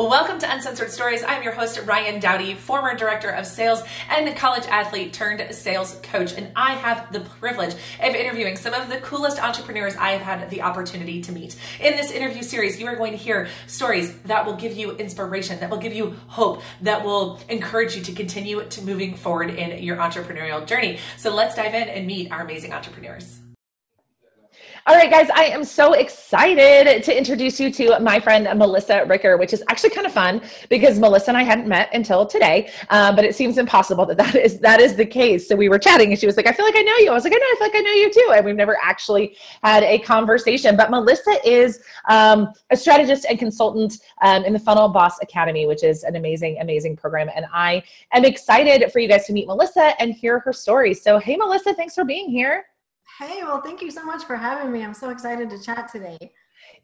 Welcome to Uncensored Stories. I'm your host, Ryan Dowdy, former director of sales and college athlete turned sales coach. And I have the privilege of interviewing some of the coolest entrepreneurs I have had the opportunity to meet. In this interview series, you are going to hear stories that will give you inspiration, that will give you hope, that will encourage you to continue to moving forward in your entrepreneurial journey. So let's dive in and meet our amazing entrepreneurs. All right, guys, I am so excited to introduce you to my friend Melissa Ricker, which is actually kind of fun because Melissa and I hadn't met until today, um, but it seems impossible that that is that is the case. So we were chatting, and she was like, "I feel like I know you." I was like, "I know, I feel like I know you too," and we've never actually had a conversation. But Melissa is um, a strategist and consultant um, in the Funnel Boss Academy, which is an amazing, amazing program, and I am excited for you guys to meet Melissa and hear her story. So, hey, Melissa, thanks for being here. Hey, well, thank you so much for having me. I'm so excited to chat today.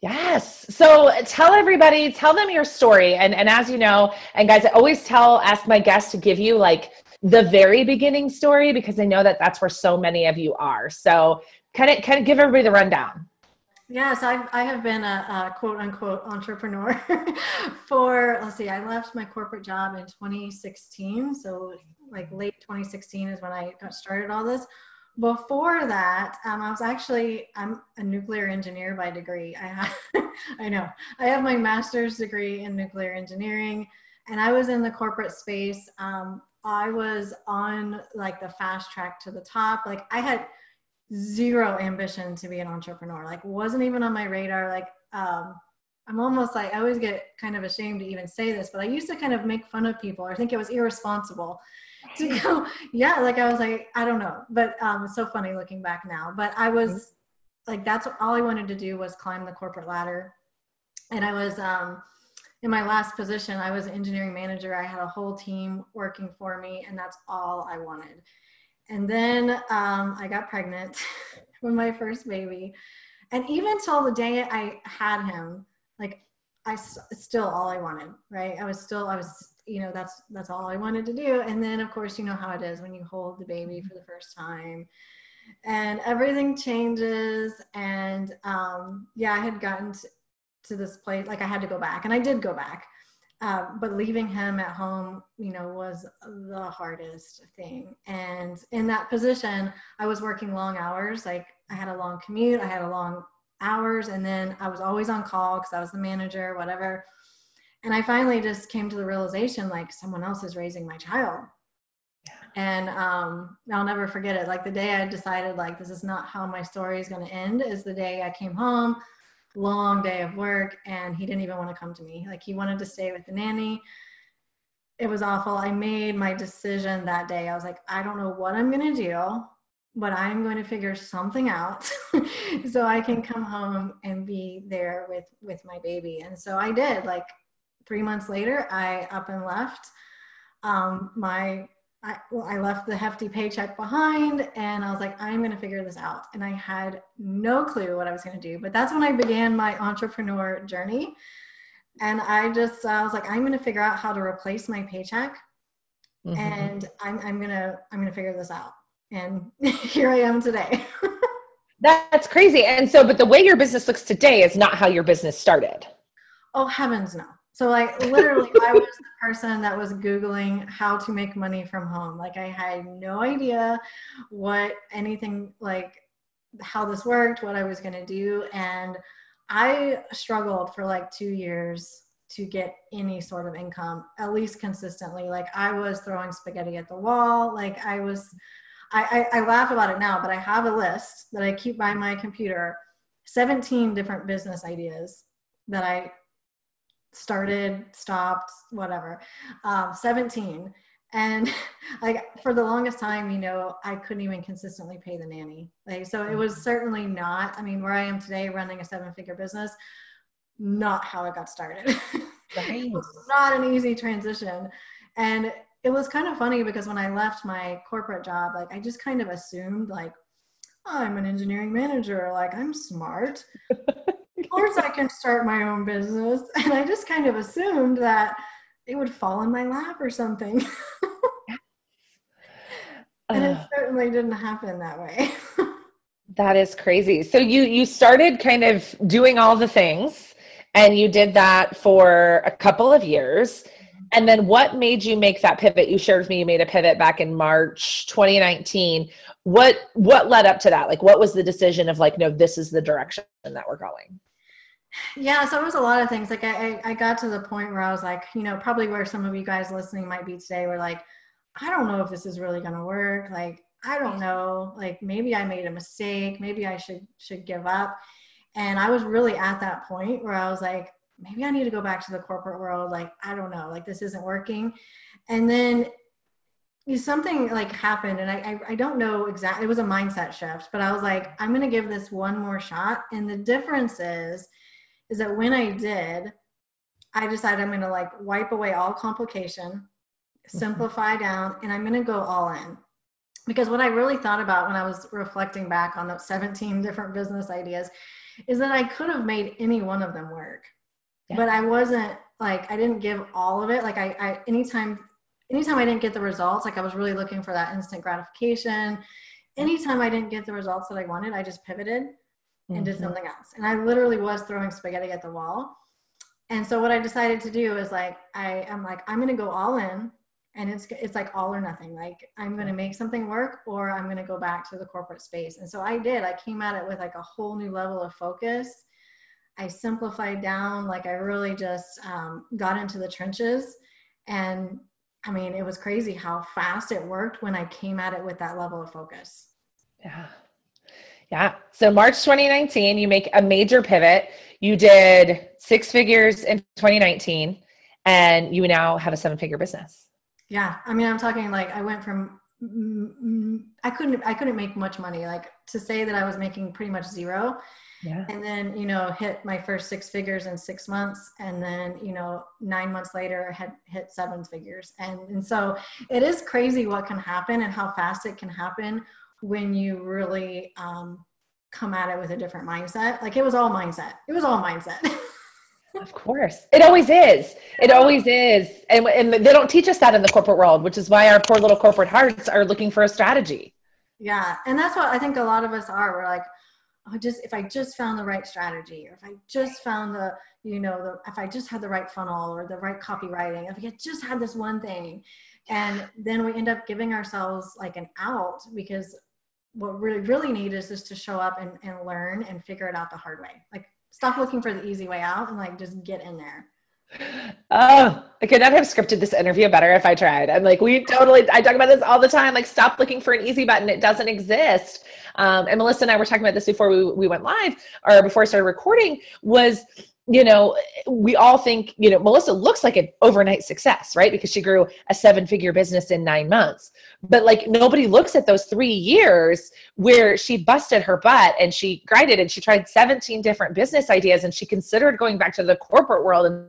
Yes. So tell everybody, tell them your story. And, and as you know, and guys, I always tell, ask my guests to give you like the very beginning story because I know that that's where so many of you are. So kind of, kind of give everybody the rundown. Yes, I, I have been a, a quote unquote entrepreneur for, let's see, I left my corporate job in 2016. So, like late 2016 is when I got started all this before that um, i was actually i'm a nuclear engineer by degree. I have i know. I have my master's degree in nuclear engineering and i was in the corporate space. Um, i was on like the fast track to the top. Like i had zero ambition to be an entrepreneur. Like wasn't even on my radar. Like um, i'm almost like i always get kind of ashamed to even say this but i used to kind of make fun of people. Or think it was irresponsible to go. Yeah like i was like i don't know. But um it's so funny looking back now. But i was mm-hmm. like that's all i wanted to do was climb the corporate ladder. And i was um in my last position i was an engineering manager. I had a whole team working for me and that's all i wanted. And then um, i got pregnant with my first baby. And even till the day i had him like i still all i wanted right? I was still i was you know that's that's all i wanted to do. And then of course you know how it is when you hold the baby for the first time and everything changes. And um, yeah i had gotten to, to, this place like i had to go back and i did go back uh, but leaving him at home you know was the hardest thing. And in that position i was working long hours. Like i had a long commute i had a long hours. And then i was always on call because i was the manager whatever and i finally just came to the realization like someone else is raising my child. Yeah. and um, i'll never forget it. Like the day i decided like this is not how my story is going to end is the day i came home long day of work and he didn't even want to come to me. Like he wanted to stay with the nanny. It was awful. I made my decision that day. I was like i don't know what i'm going to do but i'm going to figure something out so i can come home and be there with with my baby. And so i did. Like three months later, I up and left. Um, my I, well, I left the hefty paycheck behind and I was like, I'm going to figure this out. And I had no clue what I was going to do. But that's when I began my entrepreneur journey. And I just, I was like, I'm going to figure out how to replace my paycheck. Mm-hmm. And I'm, I'm going to, I'm going to figure this out. And here I am today. That's crazy. And so, but the way your business looks today is not how your business started. Oh, heavens no. So like literally I was the person that was Googling how to make money from home. Like I had no idea what anything like how this worked, what I was gonna do. And I struggled for like two years to get any sort of income, at least consistently. Like I was throwing spaghetti at the wall. Like I was I, I, I laugh about it now, but I have a list that I keep by my computer, 17 different business ideas that I started, stopped, whatever. Um, 17. And like for the longest time, you know, I couldn't even consistently pay the nanny. Like, so it was mm-hmm. certainly not, I mean, where I am today running a seven figure business, not how it got started. Right. not an easy transition. And it was kind of funny because when I left my corporate job, like I just kind of assumed like, oh, I'm an engineering manager, like I'm smart. of course I can start my own business. And I just kind of assumed that it would fall in my lap or something. and it certainly didn't happen that way. that is crazy. So you you started kind of doing all the things and you did that for a couple of years. Mm-hmm. And then what made you make that pivot? You shared with me you made a pivot back in March 2019. What what led up to that? Like what was the decision of like, no, this is the direction that we're going? Yeah, so it was a lot of things. Like I, I got to the point where I was like, you know, probably where some of you guys listening might be today, were like, I don't know if this is really gonna work. Like, I don't know. Like maybe I made a mistake. Maybe I should should give up. And I was really at that point where I was like, maybe I need to go back to the corporate world. Like, I don't know, like this isn't working. And then something like happened and I, I, I don't know exactly, it was a mindset shift, but I was like, I'm going to give this one more shot. And the difference is, is that when I did, I decided I'm going to like wipe away all complication, mm-hmm. simplify down, and I'm going to go all in. Because what I really thought about when I was reflecting back on those 17 different business ideas is that I could have made any one of them work. Yeah. But I wasn't like I didn't give all of it. Like I, I anytime anytime I didn't get the results, like I was really looking for that instant gratification. Anytime I didn't get the results that I wanted, I just pivoted mm-hmm. and did mm-hmm. something else. And I literally was throwing spaghetti at the wall. And so what I decided to do is like I am like I'm going to go all in and it's it's like all or nothing like i'm going to make something work or i'm going to go back to the corporate space and so i did i came at it with like a whole new level of focus i simplified down like i really just um, got into the trenches and i mean it was crazy how fast it worked when i came at it with that level of focus yeah yeah so march 2019 you make a major pivot you did six figures in 2019 and you now have a seven figure business yeah, I mean, I'm talking like I went from I couldn't I couldn't make much money. Like to say that I was making pretty much zero. Yeah. And then, you know, hit my first six figures in six months. And then, you know, nine months later I had hit seven figures. And, and so it is crazy what can happen and how fast it can happen when you really um, come at it with a different mindset. Like it was all mindset. It was all mindset. Of course. It always is. It always is. And, and they don't teach us that in the corporate world, which is why our poor little corporate hearts are looking for a strategy. Yeah. And that's what I think a lot of us are. We're like, oh, just if I just found the right strategy, or if I just found the, you know, the, if I just had the right funnel or the right copywriting, if I just had this one thing. And then we end up giving ourselves like an out because what we really need is just to show up and, and learn and figure it out the hard way. Like stop looking for the easy way out and like just get in there. Oh, I could not have scripted this interview better if I tried. I'm like, we totally, I talk about this all the time. Like, stop looking for an easy button. It doesn't exist. Um, and Melissa and I were talking about this before we, we went live or before I started recording was you know, we all think, you know, Melissa looks like an overnight success, right? Because she grew a seven figure business in nine months. But like nobody looks at those three years where she busted her butt and she grinded and she tried 17 different business ideas and she considered going back to the corporate world and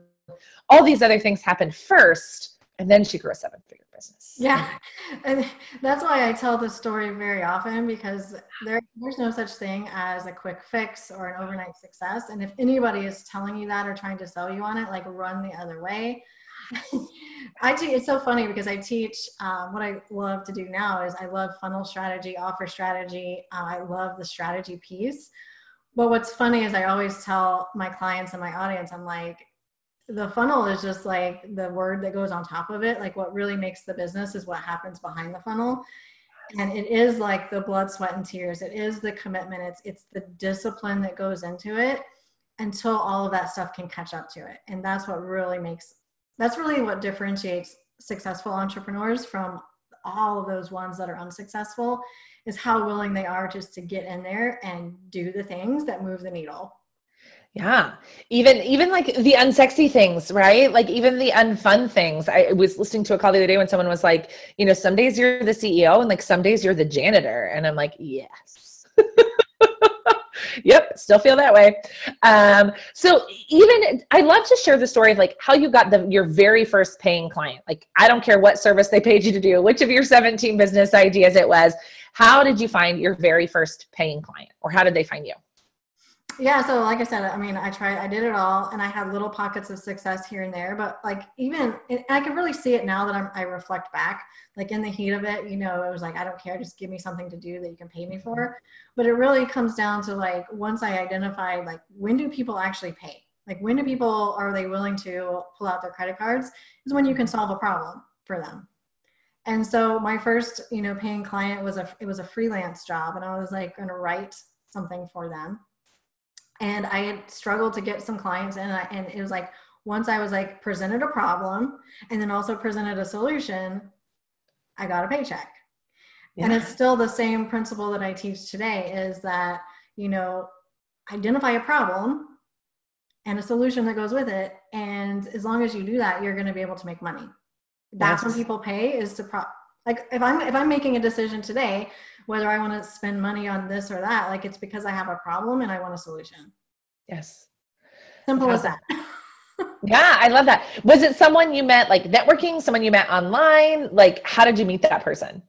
all these other things happened first. And then she grew a seven figure. Yeah. And that's why I tell the story very often because there, there's no such thing as a quick fix or an overnight success. And if anybody is telling you that or trying to sell you on it, like run the other way. I teach, it's so funny because I teach um, what I love to do now is I love funnel strategy, offer strategy. Uh, I love the strategy piece. But what's funny is I always tell my clients and my audience, I'm like, the funnel is just like the word that goes on top of it. Like what really makes the business is what happens behind the funnel. And it is like the blood, sweat, and tears. It is the commitment. It's it's the discipline that goes into it until all of that stuff can catch up to it. And that's what really makes that's really what differentiates successful entrepreneurs from all of those ones that are unsuccessful is how willing they are just to get in there and do the things that move the needle. Yeah. Even even like the unsexy things, right? Like even the unfun things. I was listening to a call the other day when someone was like, you know, some days you're the CEO and like some days you're the janitor. And I'm like, yes. yep, still feel that way. Um, so even I love to share the story of like how you got the your very first paying client. Like I don't care what service they paid you to do, which of your 17 business ideas it was. How did you find your very first paying client or how did they find you? Yeah so like i said i mean i tried i did it all and i had little pockets of success here and there but like even i can really see it now that I'm, i reflect back like in the heat of it you know it was like i don't care just give me something to do that you can pay me for but it really comes down to like once i identified like when do people actually pay Like when do people are they willing to pull out their credit cards? Is when you can solve a problem for them. And so my first, you know, paying client was a it was a freelance job, and I was like going to write something for them. And I had struggled to get some clients, and I, and it was like once I was like presented a problem, and then also presented a solution, I got a paycheck. Yeah. And it's still the same principle that I teach today: is that you know, identify a problem and a solution that goes with it, and as long as you do that, you're going to be able to make money that's yes. when people pay is to pro like if i'm if i'm making a decision today whether i want to spend money on this or that like it's because i have a problem and i want a solution. Yes. Simple as that. Yeah i love that. Was it someone you met like networking someone you met online? Like how did you meet that person?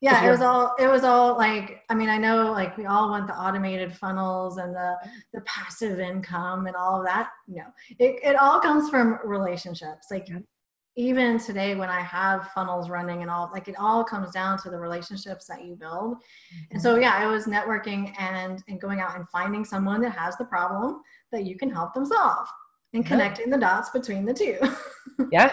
Yeah it was all it was all like i mean i know like we all want the automated funnels and the the passive income and all of that. No it, it all comes from relationships. Like even today when i have funnels running and all like it all comes down to the relationships that you build mm-hmm. and so yeah it was networking and and going out and finding someone that has the problem that you can help them solve and connecting yeah. the dots between the two yeah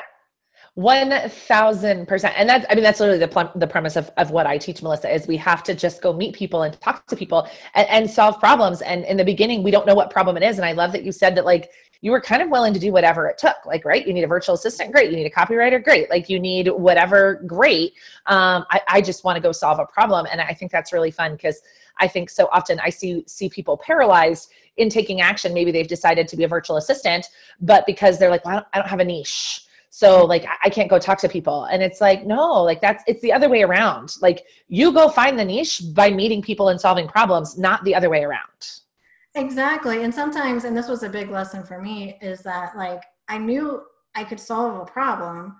one thousand percent, and that's I mean that's literally the pl- the premise of of what I teach, Melissa. Is we have to just go meet people and talk to people and, and solve problems. And in the beginning, we don't know what problem it is. And I love that you said that like you were kind of willing to do whatever it took. Like, right, you need a virtual assistant, great. You need a copywriter, great. Like, you need whatever, great. Um, I, I just want to go solve a problem, and I think that's really fun because I think so often I see see people paralyzed in taking action. Maybe they've decided to be a virtual assistant, but because they're like, well, I don't, I don't have a niche so like I can't go talk to people. And it's like, no, like that's it's the other way around. Like you go find the niche by meeting people and solving problems, not the other way around. Exactly. And sometimes, and this was a big lesson for me, is that like I knew I could solve a problem,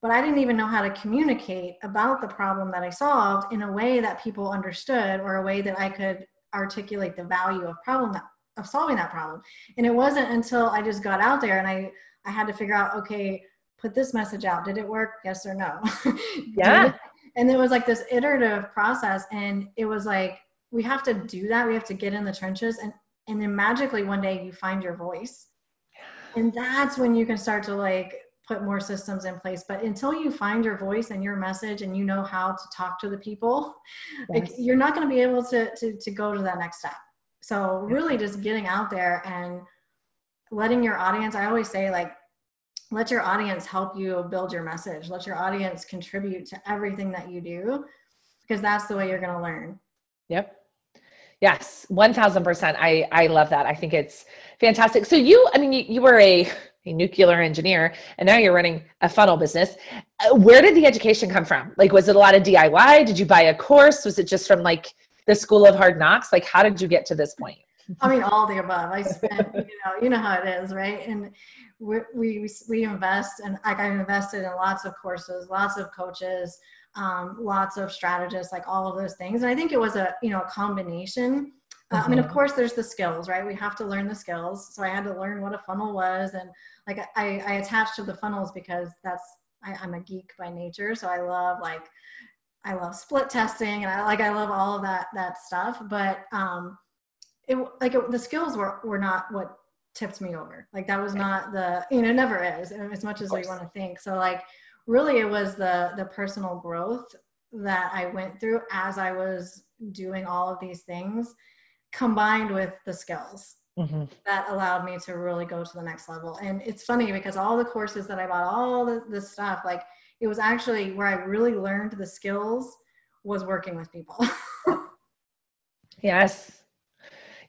but I didn't even know how to communicate about the problem that I solved in a way that people understood or a way that I could articulate the value of problem that, of solving that problem. And it wasn't until I just got out there and I I had to figure out, okay, put this message out. Did it work? Yes or no? Yeah. and it was like this iterative process. And it was like, we have to do that. We have to get in the trenches and, and then magically one day you find your voice. And that's when you can start to like put more systems in place. But until you find your voice and your message and you know how to talk to the people, yes. like you're not going to be able to, to, to go to that next step. So really just getting out there and letting your audience, I always say like, let your audience help you build your message let your audience contribute to everything that you do because that's the way you're going to learn yep yes 1000% i i love that. I think it's fantastic. So you i mean you, you were a, a nuclear engineer and now you're running a funnel business. Uh, where did the education come from? Like was it a lot of diy did you buy a course? Was it just from like the school of hard knocks? Like how did you get to this point? I mean, all the above. I spent, you know, you know how it is, right? And we we we invest, and I invested in lots of courses, lots of coaches, um, lots of strategists, like all of those things. And I think it was a you know a combination. Uh, I mean, of mm-hmm. course, there's the skills, right? We have to learn the skills. So I had to learn what a funnel was, and like I, I attached to the funnels because that's I, I'm a geek by nature, so I love like I love split testing, and I like I love all of that that stuff. But um, it like it, the skills were were not what tipped me over. Like that was not the you know never is as much as we want to think. So like really it was the the personal growth that I went through as I was doing all of these things combined with the skills mm-hmm. that allowed me to really go to the next level. And it's funny because all the courses that I bought, all the, this stuff, like it was actually where I really learned the skills was working with people. yes.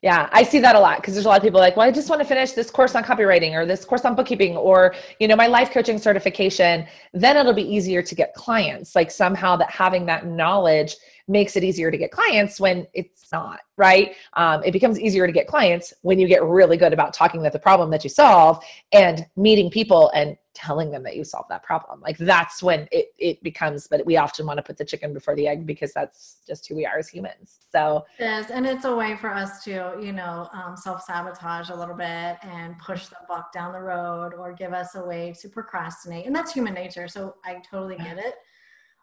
Yeah, I see that a lot because there's a lot of people like, well, I just want to finish this course on copywriting or this course on bookkeeping or, you know, my life coaching certification. Then it'll be easier to get clients. Like somehow that having that knowledge makes it easier to get clients when it's not, right? Um, it becomes easier to get clients when you get really good about talking about the problem that you solve and meeting people and telling them that you solved that problem. Like that's when it, it becomes, but we often want to put the chicken before the egg because that's just who we are as humans. So is. And it's a way for us to, you know, um, self sabotage a little bit and push the buck down the road or give us a way to procrastinate. And that's human nature. So I totally get it.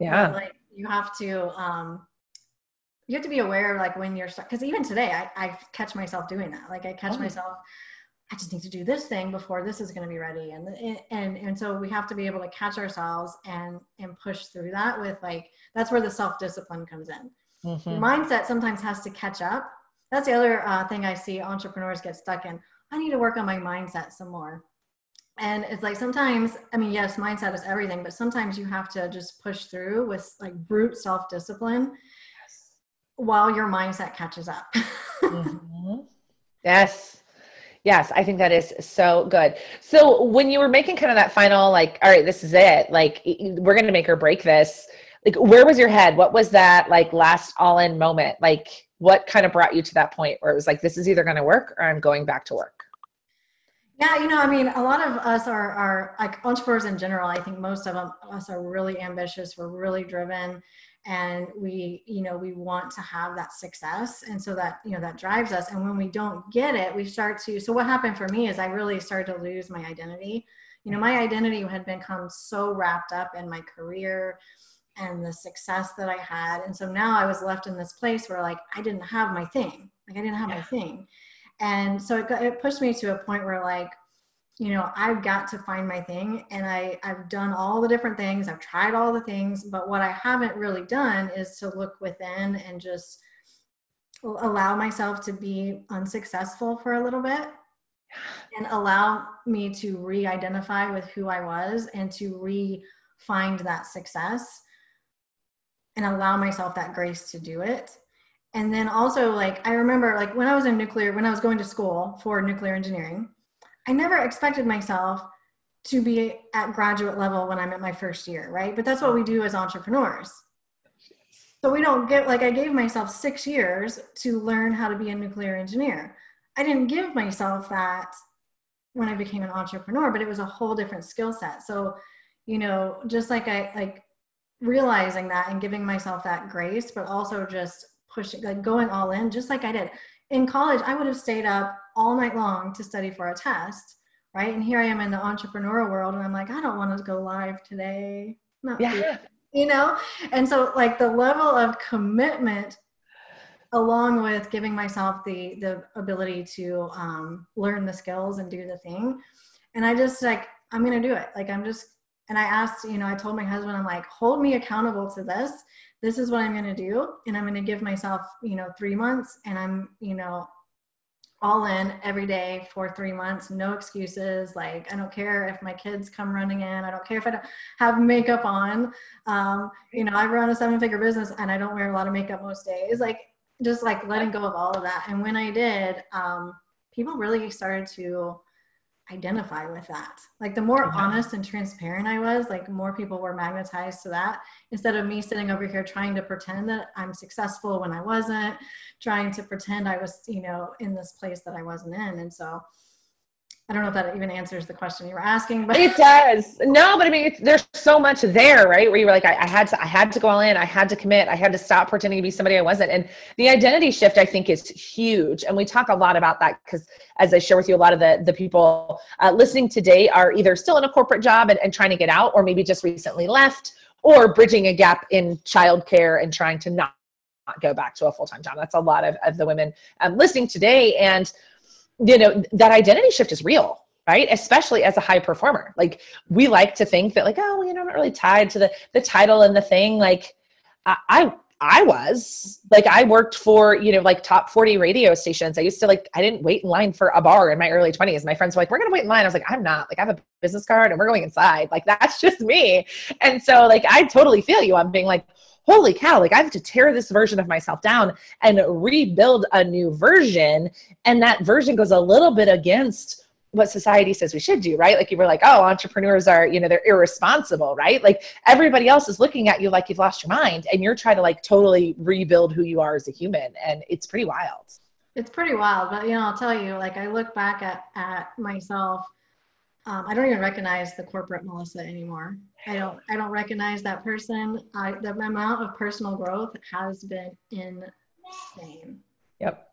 Yeah. But like you have to, um, you have to be aware of like when you're because even today I, I catch myself doing that like i catch oh. myself I just need to do this thing before this is going to be ready. And, and, and so we have to be able to catch ourselves and, and push through that with like, that's where the self-discipline comes in. Mm-hmm. Mindset sometimes has to catch up. That's the other uh, thing I see entrepreneurs get stuck in. I need to work on my mindset some more. And it's like sometimes, I mean, yes, mindset is everything, but sometimes you have to just push through with like brute self discipline yes. while your mindset catches up. mm-hmm. Yes. Yes, I think that is so good. So when you were making kind of that final, like, all right, this is it, like, we're going to make or break this, like, where was your head? What was that, like, last all in moment? Like, what kind of brought you to that point where it was like, this is either going to work or I'm going back to work? Yeah, you know, I mean, a lot of us are, are like entrepreneurs in general. I think most of us are really ambitious. We're really driven and we, you know, we want to have that success. And so that, you know, that drives us. And when we don't get it, we start to, so what happened for me is I really started to lose my identity. You know, my identity had become so wrapped up in my career and the success that I had. And so now I was left in this place where like I didn't have my thing. Like I didn't have yeah. my thing and so it, got, it pushed me to a point where like you know i've got to find my thing and i i've done all the different things i've tried all the things but what i haven't really done is to look within and just allow myself to be unsuccessful for a little bit and allow me to re-identify with who i was and to re-find that success and allow myself that grace to do it. And then also like i remember like when i was in nuclear when i was going to school for nuclear engineering i never expected myself to be at graduate level when i'm at my first year right? But that's what we do as entrepreneurs. So we don't get like i gave myself six years to learn how to be a nuclear engineer. I didn't give myself that when i became an entrepreneur but it was a whole different skill set. So you know just like i like realizing that and giving myself that grace but also just pushing, like going all in, just like I did. In college, I would have stayed up all night long to study for a test, right? And here I am in the entrepreneurial world, and I'm like, I don't want to go live today. Not yeah. You know? And so, like, the level of commitment along with giving myself the the ability to um, learn the skills and do the thing and i just like i'm gonna do it like i'm just and i asked you know i told my husband i'm like hold me accountable to this this is what I'm going to do. And I'm going to give myself, you know, three months and I'm, you know, all in every day for three months, no excuses. Like, I don't care if my kids come running in. I don't care if I don't have makeup on. Um, you know, I run a seven figure business and I don't wear a lot of makeup most days. Like, just like letting go of all of that. And when I did, um, people really started to identify with that. Like the more mm-hmm. honest and transparent I was, like more people were magnetized to that instead of me sitting over here trying to pretend that I'm successful when I wasn't, trying to pretend I was, you know, in this place that I wasn't in. And so I don't know if that even answers the question you were asking, but it does. No, but I mean, there's so much there, right? Where you were like, I, I, had to, I had to go all in. I had to commit. I had to stop pretending to be somebody I wasn't. And the identity shift, I think, is huge. And we talk a lot about that because, as I share with you, a lot of the the people uh, listening today are either still in a corporate job and, and trying to get out, or maybe just recently left, or bridging a gap in childcare and trying to not, go back to a full time job. That's a lot of, of the women um, listening today, and you know that identity shift is real right especially as a high performer like we like to think that like oh well, you know i'm not really tied to the the title and the thing like i, I I was like I worked for you know like top 40 radio stations. I used to like I didn't wait in line for a bar in my early 20s. My friends were like, "We're gonna wait in line." I was like, "I'm not." Like I have a business card and we're going inside. Like that's just me. And so like I totally feel you. I'm being like, holy cow, like I have to tear this version of myself down and rebuild a new version. And that version goes a little bit against what society says we should do, right? Like you were like, oh, entrepreneurs are, you know, they're irresponsible, right? Like everybody else is looking at you like you've lost your mind and you're trying to like totally rebuild who you are as a human. And it's pretty wild. It's pretty wild. But, you know, I'll tell you, like I look back at, at myself um, I don't even recognize the corporate Melissa anymore. I don't. I don't recognize that person. I, the amount of personal growth has been insane. Yep.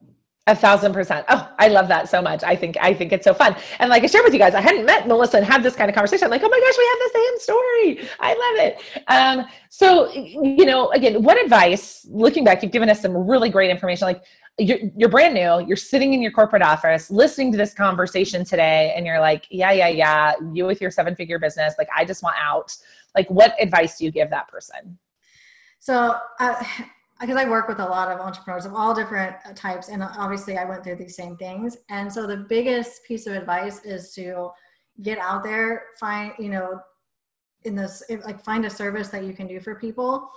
A thousand percent. Oh, I love that so much. I think I think it's so fun. And like I shared with you guys, I hadn't met Melissa and had this kind of conversation. I'm like, oh my gosh, we have the same story. I love it. Um, so you know, again, what advice? Looking back, you've given us some really great information. Like, you're, you're brand new you're sitting in your corporate office listening to this conversation today and you're like yeah yeah yeah you with your seven figure business like i just want out like what advice do you give that person so uh, because I work with a lot of entrepreneurs of all different types, and obviously I went through these same things. And so the biggest piece of advice is to get out there, find you know, in this like find a service that you can do for people,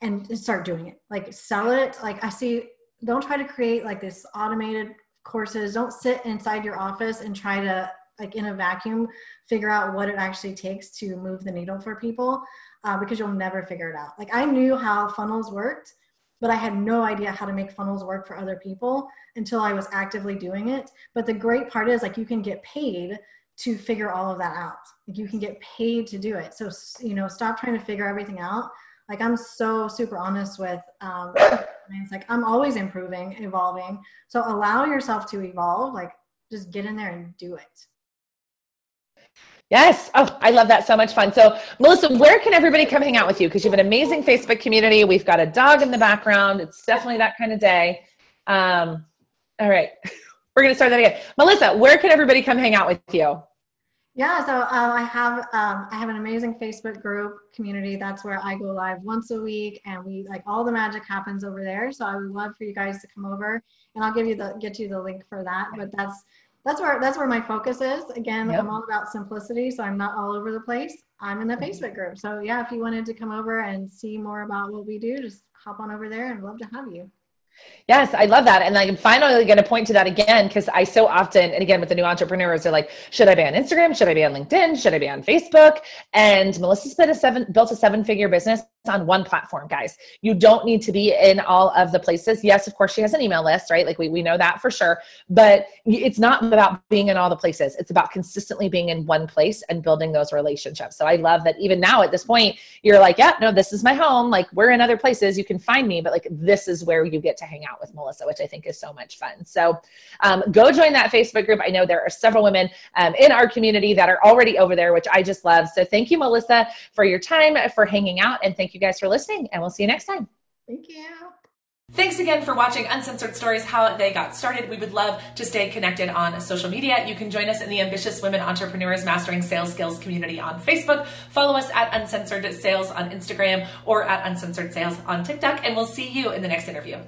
and start doing it. Like sell it. Like I see, don't try to create like this automated courses. Don't sit inside your office and try to like in a vacuum figure out what it actually takes to move the needle for people uh, because you'll never figure it out. Like I knew how funnels worked but I had no idea how to make funnels work for other people until I was actively doing it. But the great part is like you can get paid to figure all of that out. Like you can get paid to do it. So you know, stop trying to figure everything out. Like I'm so super honest with um it's like I'm always improving, evolving. So allow yourself to evolve, like just get in there and do it. Yes. Oh, I love that. So much fun. So, Melissa, where can everybody come hang out with you? Because you have an amazing Facebook community. We've got a dog in the background. It's definitely that kind of day. Um, all right. We're going to start that again. Melissa, where can everybody come hang out with you? Yeah, so um, I have um, I have an amazing Facebook group community. That's where I go live once a week, and we like all the magic happens over there. So I would love for you guys to come over, and I'll give you the get you the link for that. But that's that's where that's where my focus is. Again, yep. I'm all about simplicity, so I'm not all over the place. I'm in the Facebook group. So yeah, if you wanted to come over and see more about what we do, just hop on over there and love to have you. Yes, I love that. And I'm finally going to point to that again because I so often, and again with the new entrepreneurs, they're like, should I be on Instagram? Should I be on LinkedIn? Should I be on Facebook? And Melissa's been a seven, built a seven figure business on one platform, guys. You don't need to be in all of the places. Yes, of course, she has an email list, right? Like we, we know that for sure. But it's not about being in all the places, it's about consistently being in one place and building those relationships. So I love that even now at this point, you're like, yeah, no, this is my home. Like we're in other places, you can find me, but like this is where you get to hang out with Melissa, which I think is so much fun. So um, go join that Facebook group. I know there are several women um, in our community that are already over there, which I just love. So thank you, Melissa, for your time, for hanging out, and thank you guys for listening. And we'll see you next time. Thank you. Thanks again for watching Uncensored Stories How They Got Started. We would love to stay connected on social media. You can join us in the Ambitious Women Entrepreneurs Mastering Sales Skills community on Facebook. Follow us at Uncensored Sales on Instagram or at Uncensored Sales on TikTok, and we'll see you in the next interview.